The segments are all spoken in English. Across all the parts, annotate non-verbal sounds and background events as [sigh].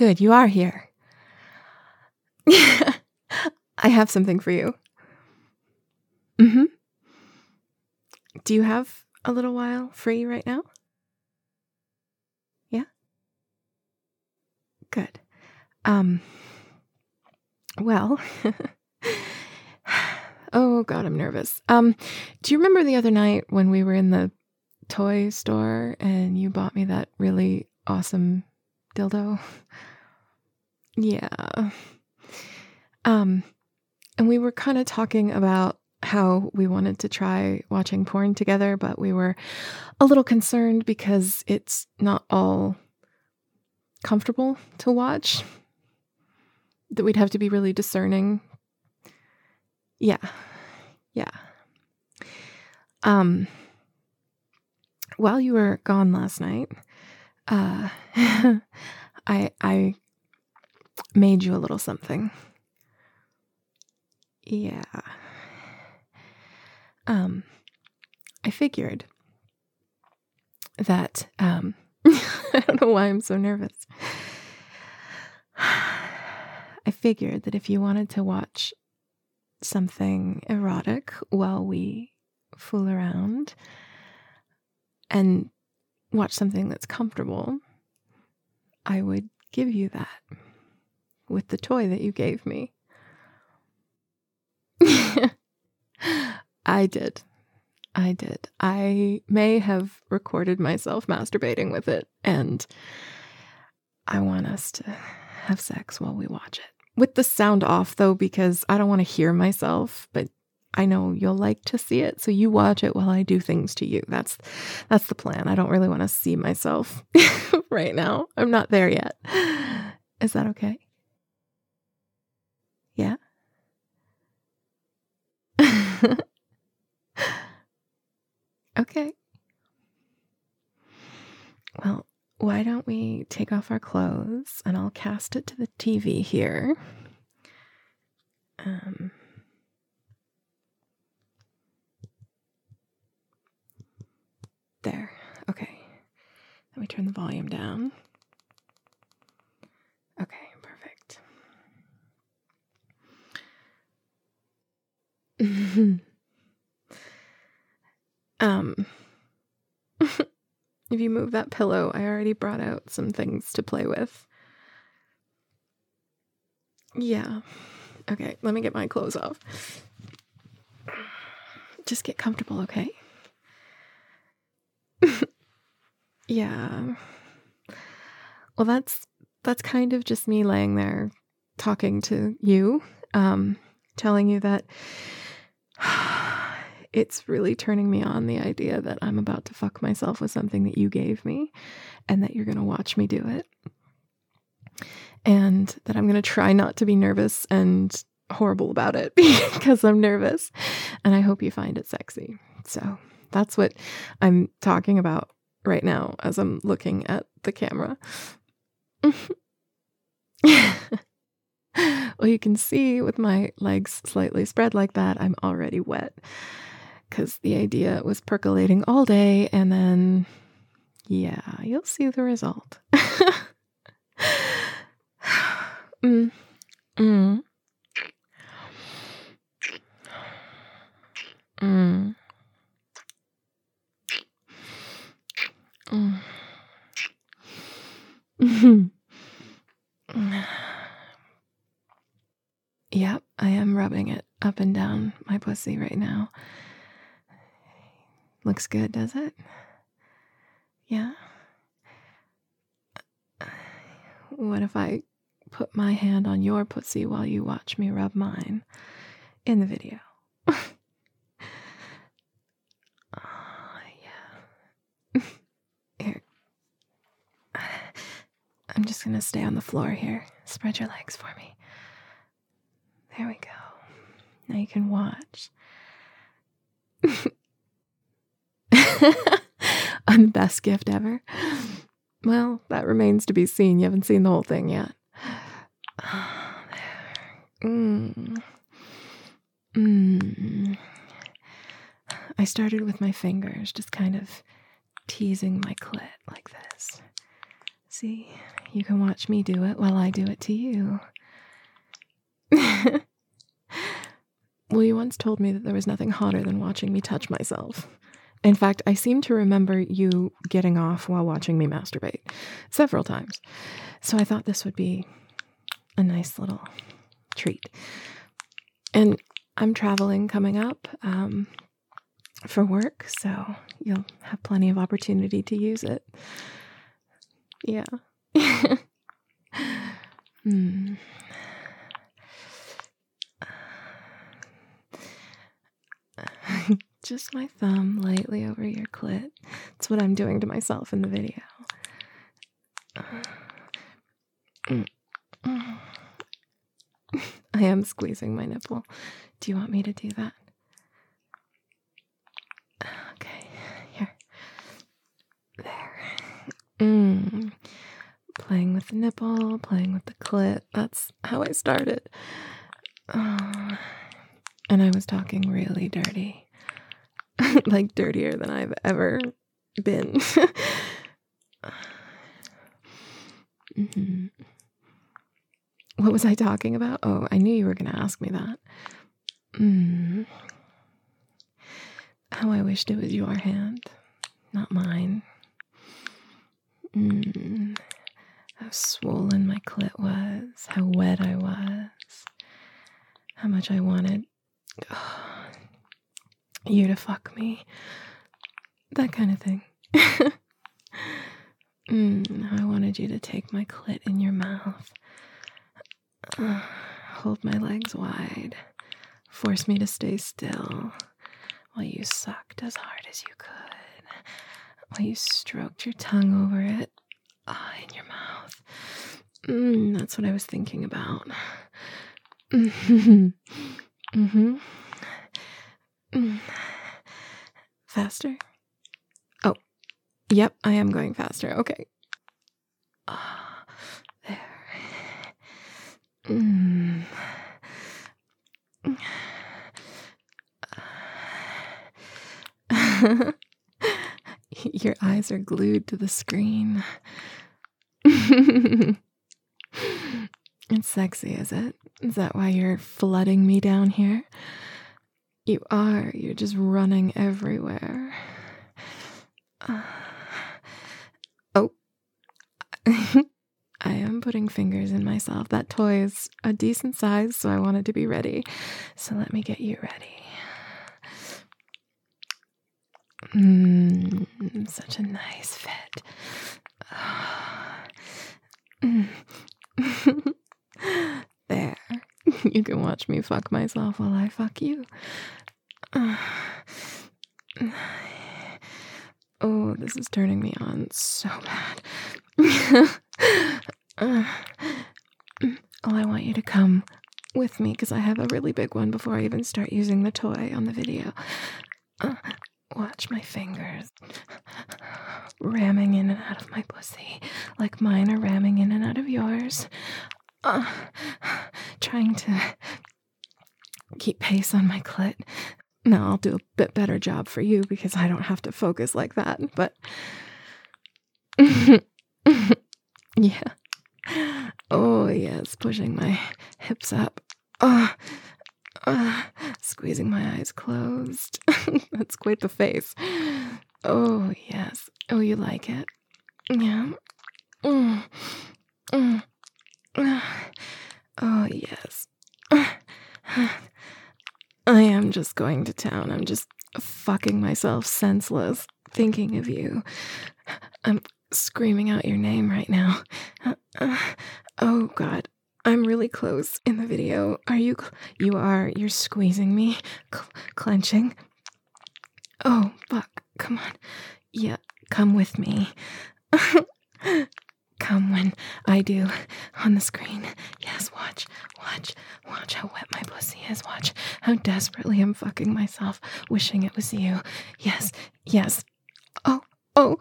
Good, you are here. [laughs] I have something for you. Mm hmm. Do you have a little while free right now? Yeah? Good. Um, well, [laughs] oh God, I'm nervous. Um, do you remember the other night when we were in the toy store and you bought me that really awesome dildo? Yeah. Um, and we were kind of talking about how we wanted to try watching porn together, but we were a little concerned because it's not all comfortable to watch. That we'd have to be really discerning. Yeah. Yeah. Um while you were gone last night, uh [laughs] I I made you a little something. Yeah. Um, I figured that um, [laughs] I don't know why I'm so nervous. [sighs] I figured that if you wanted to watch something erotic while we fool around and watch something that's comfortable, I would give you that with the toy that you gave me. [laughs] I did. I did. I may have recorded myself masturbating with it, and I want us to have sex while we watch it. With the sound off, though, because I don't want to hear myself, but I know you'll like to see it, so you watch it while I do things to you. That's that's the plan. I don't really want to see myself [laughs] right now. I'm not there yet. Is that okay? Yeah. [laughs] okay. Well, why don't we take off our clothes and I'll cast it to the TV here. Um, there. Okay. Let me turn the volume down. Okay, perfect. [laughs] um [laughs] if you move that pillow, I already brought out some things to play with. Yeah. Okay, let me get my clothes off. Just get comfortable, okay? [laughs] yeah. Well, that's that's kind of just me laying there talking to you, um, telling you that [sighs] it's really turning me on the idea that I'm about to fuck myself with something that you gave me and that you're going to watch me do it. And that I'm going to try not to be nervous and horrible about it [laughs] because I'm nervous. And I hope you find it sexy. So that's what I'm talking about right now as I'm looking at the camera. [laughs] well, you can see with my legs slightly spread like that, I'm already wet because the idea was percolating all day. And then, yeah, you'll see the result. [laughs] mm. Mm. Mm. [laughs] yep, I am rubbing it up and down my pussy right now. Looks good, does it? Yeah. What if I put my hand on your pussy while you watch me rub mine in the video? [laughs] oh, yeah. Here. I'm just going to stay on the floor here. Spread your legs for me. There we go. Now you can watch. [laughs] I'm the best gift ever. Well, that remains to be seen. You haven't seen the whole thing yet. [sighs] Mm. Mm. I started with my fingers, just kind of teasing my clit like this. See? you can watch me do it while I do it to you. [laughs] well, you once told me that there was nothing hotter than watching me touch myself. In fact, I seem to remember you getting off while watching me masturbate several times. So I thought this would be a nice little treat. And I'm traveling coming up um, for work, so you'll have plenty of opportunity to use it. Yeah. hmm. [laughs] Just my thumb lightly over your clit. That's what I'm doing to myself in the video. [laughs] I am squeezing my nipple. Do you want me to do that? Okay, here. There. Mm. Playing with the nipple, playing with the clit. That's how I started. Oh. And I was talking really dirty. [laughs] like dirtier than I've ever been. [laughs] mm-hmm. What was I talking about? Oh, I knew you were going to ask me that. Mm. How I wished it was your hand, not mine. Mm. How swollen my clit was, how wet I was, how much I wanted oh, you to fuck me. That kind of thing. [laughs] mm, I wanted you to take my clit in your mouth uh, hold my legs wide. Force me to stay still while you sucked as hard as you could. While you stroked your tongue over it. Ah, in your mouth. Mm, that's what I was thinking about. Mm-hmm. Mm-hmm. Mm. Faster? Oh, yep, I am going faster. Okay. Ah, there. Mm. [laughs] [laughs] Your eyes are glued to the screen. it's sexy, is it? Is that why you're flooding me down here? You are. You're just running everywhere. Uh, [sighs] oh. [laughs] I am putting fingers in myself. That toy is a decent size, so I wanted to be ready. So let me get you ready. Mmm, such a nice fit. [sighs] there. [laughs] You can watch me fuck myself while I fuck you. [sighs] Oh, this is turning me on so bad. [sighs] Oh, I want you to come with me because I have a really big one before I even start using the toy on the video. Uh, watch my fingers [laughs] ramming in and out of my pussy like mine are ramming in and out of yours. Uh, trying to keep pace on my clit. Now I'll do a bit better job for you because I don't have to focus like that, but. [laughs] yeah. Oh, yes, pushing my hips up. Oh, uh, [sighs] squeezing my eyes closed. [laughs] That's quite the face. Oh, yes. Oh, you like it? Yeah. Mm. [sighs] Mm. Oh, yes. [sighs] I am just going to town. I'm just fucking myself senseless thinking of you. I'm screaming out your name right now. Oh god, I'm really close in the video. Are you? Cl- you are. You're squeezing me, cl- clenching. Oh fuck! Come on. Yeah, come with me. [laughs] come when I do on the screen. Yes, watch, watch, watch how wet my pussy is. Watch how desperately I'm fucking myself, wishing it was you. Yes, yes. Oh, oh,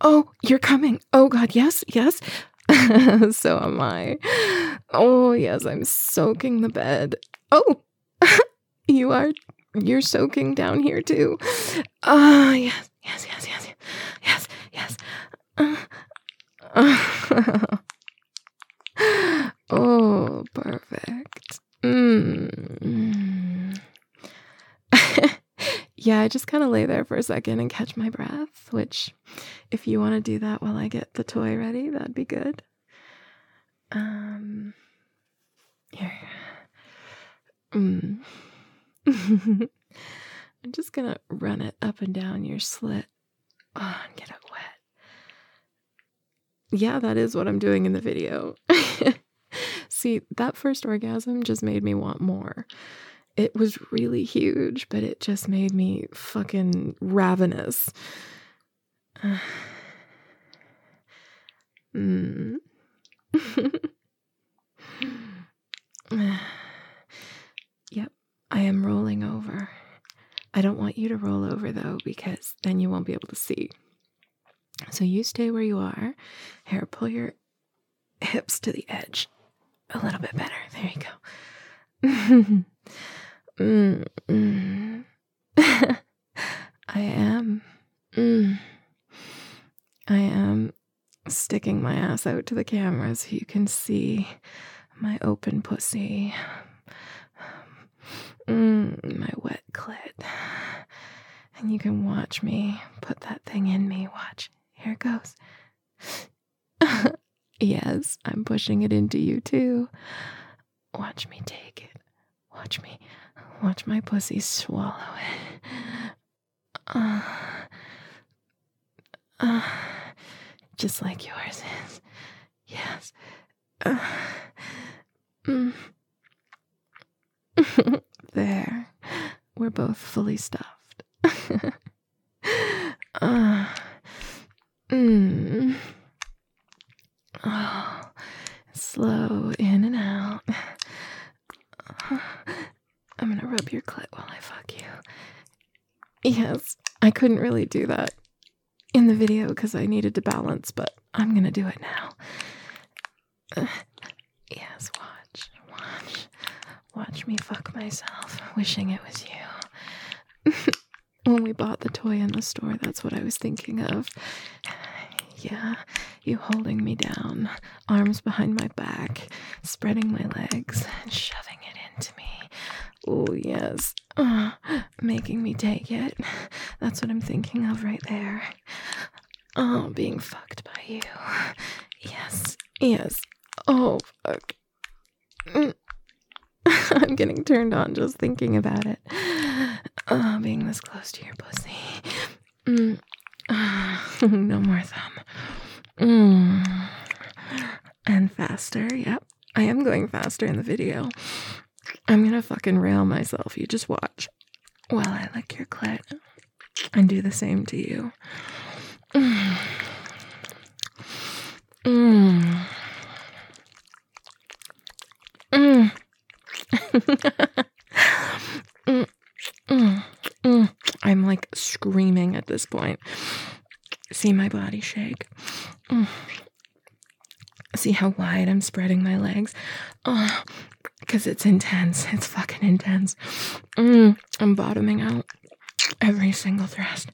Oh, you're coming. Oh, God. Yes, yes. [laughs] so am I. Oh, yes, I'm soaking the bed. Oh, [laughs] you are. You're soaking down here too. Ah, yes, yes, yes, yes, yes, yes. Uh, [laughs] uh, perfect. Mm. [laughs] yeah, I just kind of lay there for a second and catch my breath, which, if you want to do that while I get the toy ready, that'd be good. Um, here. Mm. [laughs] I'm just gonna run it up and down your slit oh, and get it wet. Yeah, that is what I'm doing in the video. [laughs] See, that first orgasm just made me want more. It was really huge, but it just made me fucking ravenous. [sighs] mm. [laughs] [sighs] yep, I am rolling over. I don't want you to roll over though, because then you won't be able to see. So you stay where you are. Here, pull your hips to the edge a little bit better. There you go. [laughs] mm, mm. [laughs] I am. Mm. I am sticking my ass out to the camera so you can see my open pussy. Mm, my wet clit. And you can watch me put that thing in me. Watch. Here it goes. [laughs] yes, I'm pushing it into you too. Watch me take it. Watch me. Watch my pussy swallow it. Uh, [sighs] uh, [sighs] just like yours is. Yes. [sighs] There. We're both fully stuffed. [laughs] uh, mm. Oh, [sighs] slow in and out. [sighs] I'm gonna rub your clit while I fuck you. Yes, I couldn't really do that in the video because I needed to balance, but I'm gonna do it now. Uh, yes, watch, watch. Watch me fuck myself, wishing it was you. [laughs] when we bought the toy in the store, that's what I was thinking of. Yeah, you holding me down, arms behind my back, spreading my legs, and shoving it into me. Oh, yes. Uh, [sighs] making me take it. That's what I'm thinking of right there. Oh, being fucked by you. Yes, yes. Oh, fuck. Mm. [laughs] I'm getting turned on just thinking about it. Uh, [sighs] being this close to your pussy. Mm. [sighs] No more thumb. Mm. And faster. Yep. I am going faster in the video. I'm gonna fucking rail myself. You just watch while I lick your clit and do the same to you. Mm. Mm. Mm. [laughs] I'm like screaming at this point. See my body shake. See how wide I'm spreading my legs? Oh, because it's intense. It's fucking intense. Mm, I'm bottoming out every single thrust.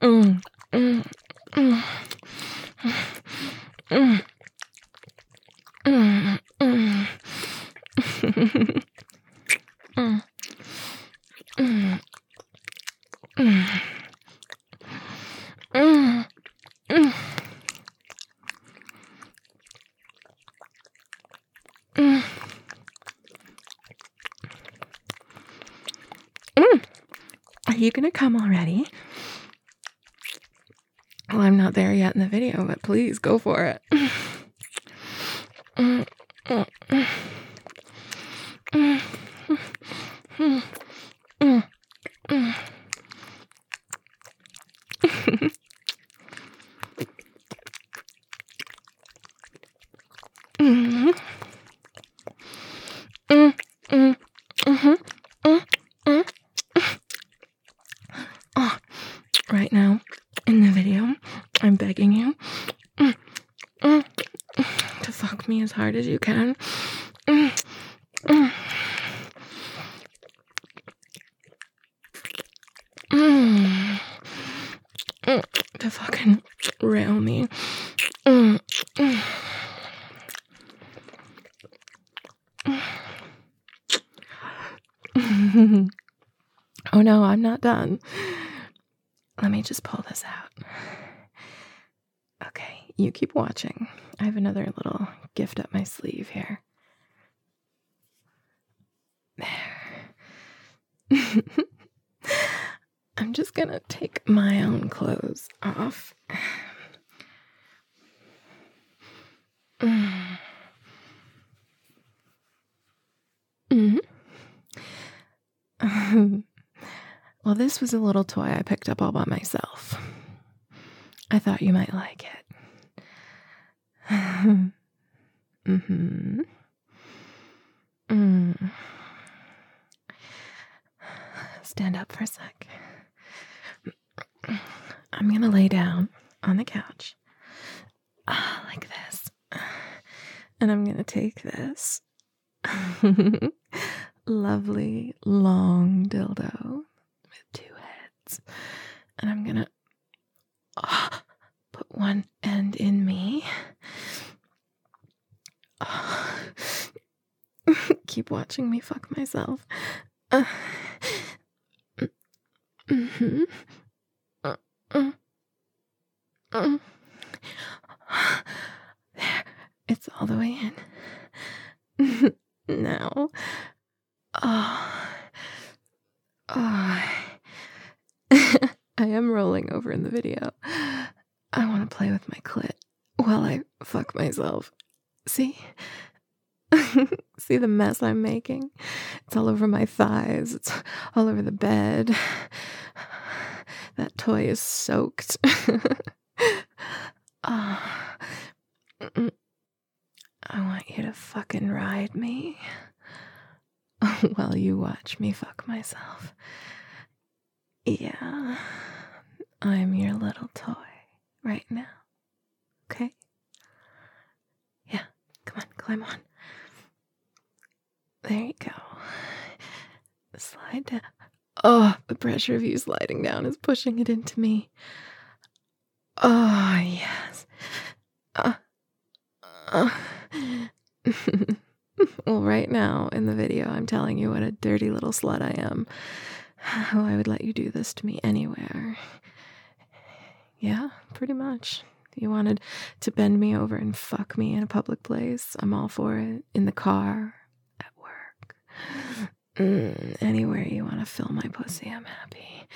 Mm, mm, mm, mm, mm, mm. Are you gonna come already? Well, I'm not there yet in the video, but please go for it. hard as you can. Mm, mm. Mm. To fucking rail me. oh no, I'm not done. Let me just pull this out. You keep watching. I have another little gift up my sleeve here. There. [laughs] I'm just gonna take my own clothes off. Mm-hmm. [laughs] well, this was a little toy I picked up all by myself. I thought you might like it. Mm-hmm. Mm. Stand up for a sec. I'm going to lay down on the couch uh, like this. And I'm going to take this [laughs] lovely long dildo with two heads. And I'm going to oh, put one end in me. [sighs] Keep watching me fuck myself. There, [sighs] it's all the way in. [laughs] now, oh, [sighs] oh. I am rolling over in the video. I want to play with my clit while I fuck myself. See? [laughs] See the mess I'm making? It's all over my thighs, it's all over the bed. [sighs] That toy is soaked. [laughs] oh. I want you to fucking ride me [laughs] while you watch me fuck myself. Yeah, I'm your little toy right now. Okay? Come on, climb on. There you go. Slide down. Oh, the pressure of you sliding down is pushing it into me. Oh, yes. Uh, uh. [laughs] well, right now in the video, I'm telling you what a dirty little slut I am. How I would let you do this to me anywhere. Yeah, pretty much. You wanted to bend me over and fuck me in a public place. I'm all for it. In the car, at work. Mm, anywhere you want to fill my pussy, I'm happy.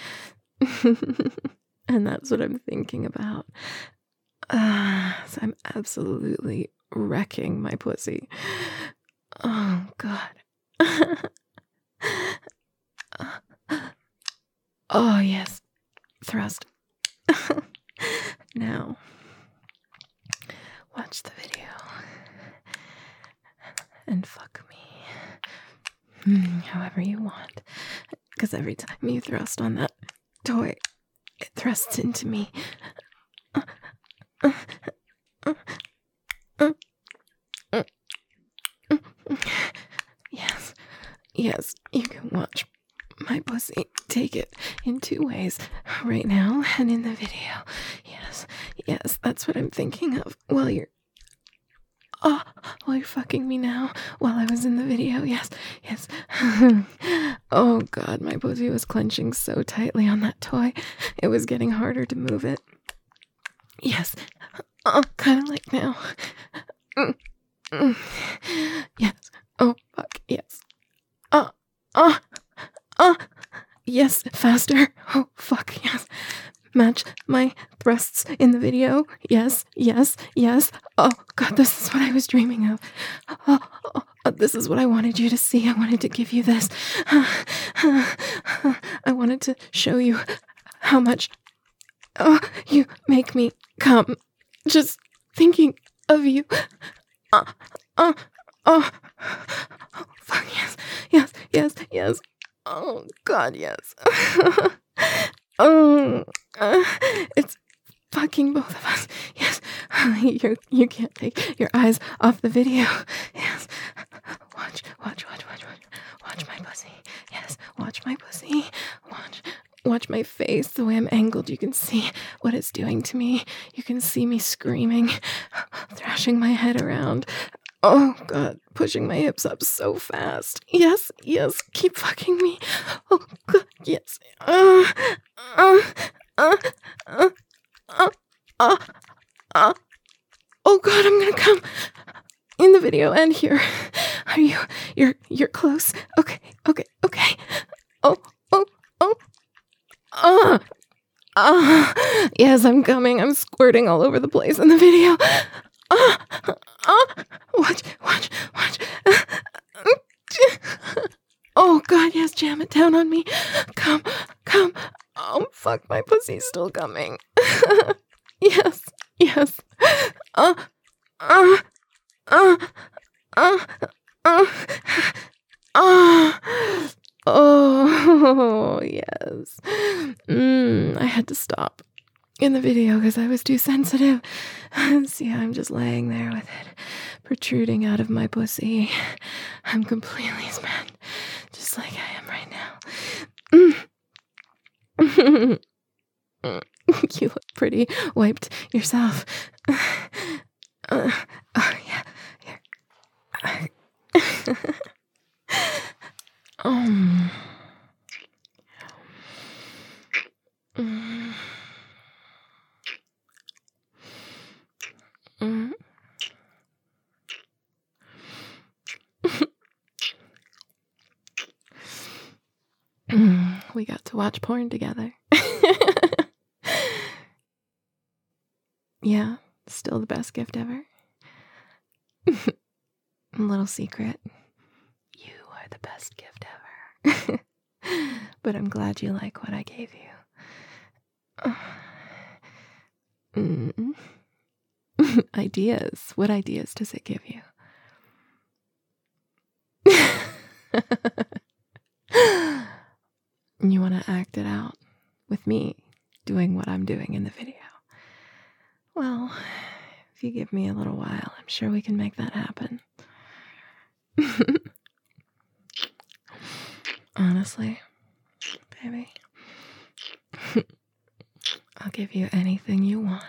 [laughs] and that's what I'm thinking about. Uh, [sighs] so I'm absolutely wrecking my pussy. Oh, God. [laughs] oh, yes. Thrust. [laughs] now, watch the video and fuck me. Mm, however you want. Because every time you thrust on that toy, it thrusts into me. Yes, yes, you can watch my pussy take it in two ways right now and in the video. Yes, that's what I'm thinking of while you're Oh, while you're fucking me now, while I was in the video. Yes, yes. [laughs] oh god, my pussy was clenching so tightly on that toy. It was getting harder to move it. Yes. Oh, kind of like now. Mm, mm. Yes. Oh, fuck. Yes. Uh, uh, uh. Yes, faster. Oh, fuck. Yes match my thrusts in the video. Yes, yes, yes. Oh, God, this is what I was dreaming of. Oh, oh, oh, this is what I wanted you to see. I wanted to give you this. [sighs] I wanted to show you how much oh, you make me come. Just thinking of you. Uh, uh, oh, oh, fuck, yes, yes, yes, yes. Oh, God, yes. Oh, [laughs] uh, [laughs] it's fucking both of us. [laughs] Yes, [laughs] you you can't take your eyes off the video. Yes, watch, watch, watch, watch, watch, watch my pussy. Yes, watch my pussy. Watch, watch my face. The way I'm angled, you can see what it's doing to me. You can see me screaming, thrashing my head around. Oh god, pushing my hips up so fast. Yes, yes, keep fucking me. Oh god, yes. Uh, uh, uh, uh, uh, uh, uh. Oh god, I'm gonna come in the video and here. Are you you're you're close. Okay, okay, okay. Oh, oh, oh. Ah. Ah. Yes, I'm coming. I'm squirting all over the place in the video. Ah. Ah. Watch, watch, watch. [laughs] Oh god, yes, jam it down on me. Come, come. Oh fuck, my pussy's still coming. [laughs] yes, yes. Uh, uh, uh, uh, uh, uh. Oh, [laughs] yes. Mm, I had to stop in the video because I was too sensitive. [laughs] See, I'm just laying there with it protruding out of my pussy. I'm completely spent, just like I am right now. [laughs] you look pretty wiped yourself. Uh, [sighs] oh, yeah. [laughs] Um. Mm. [laughs] we got to watch porn together. yeah, still the best gift ever. [laughs] Little secret you are the best gift ever. [laughs] but I'm glad you like what I gave you. [sighs] Mm. [laughs] ideas. What ideas does it give you? you want to act it out with me doing what I'm doing in the video. Well, if you give me a little while, I'm sure we can make that happen. [laughs] Honestly, baby, [laughs] I'll give you anything you want.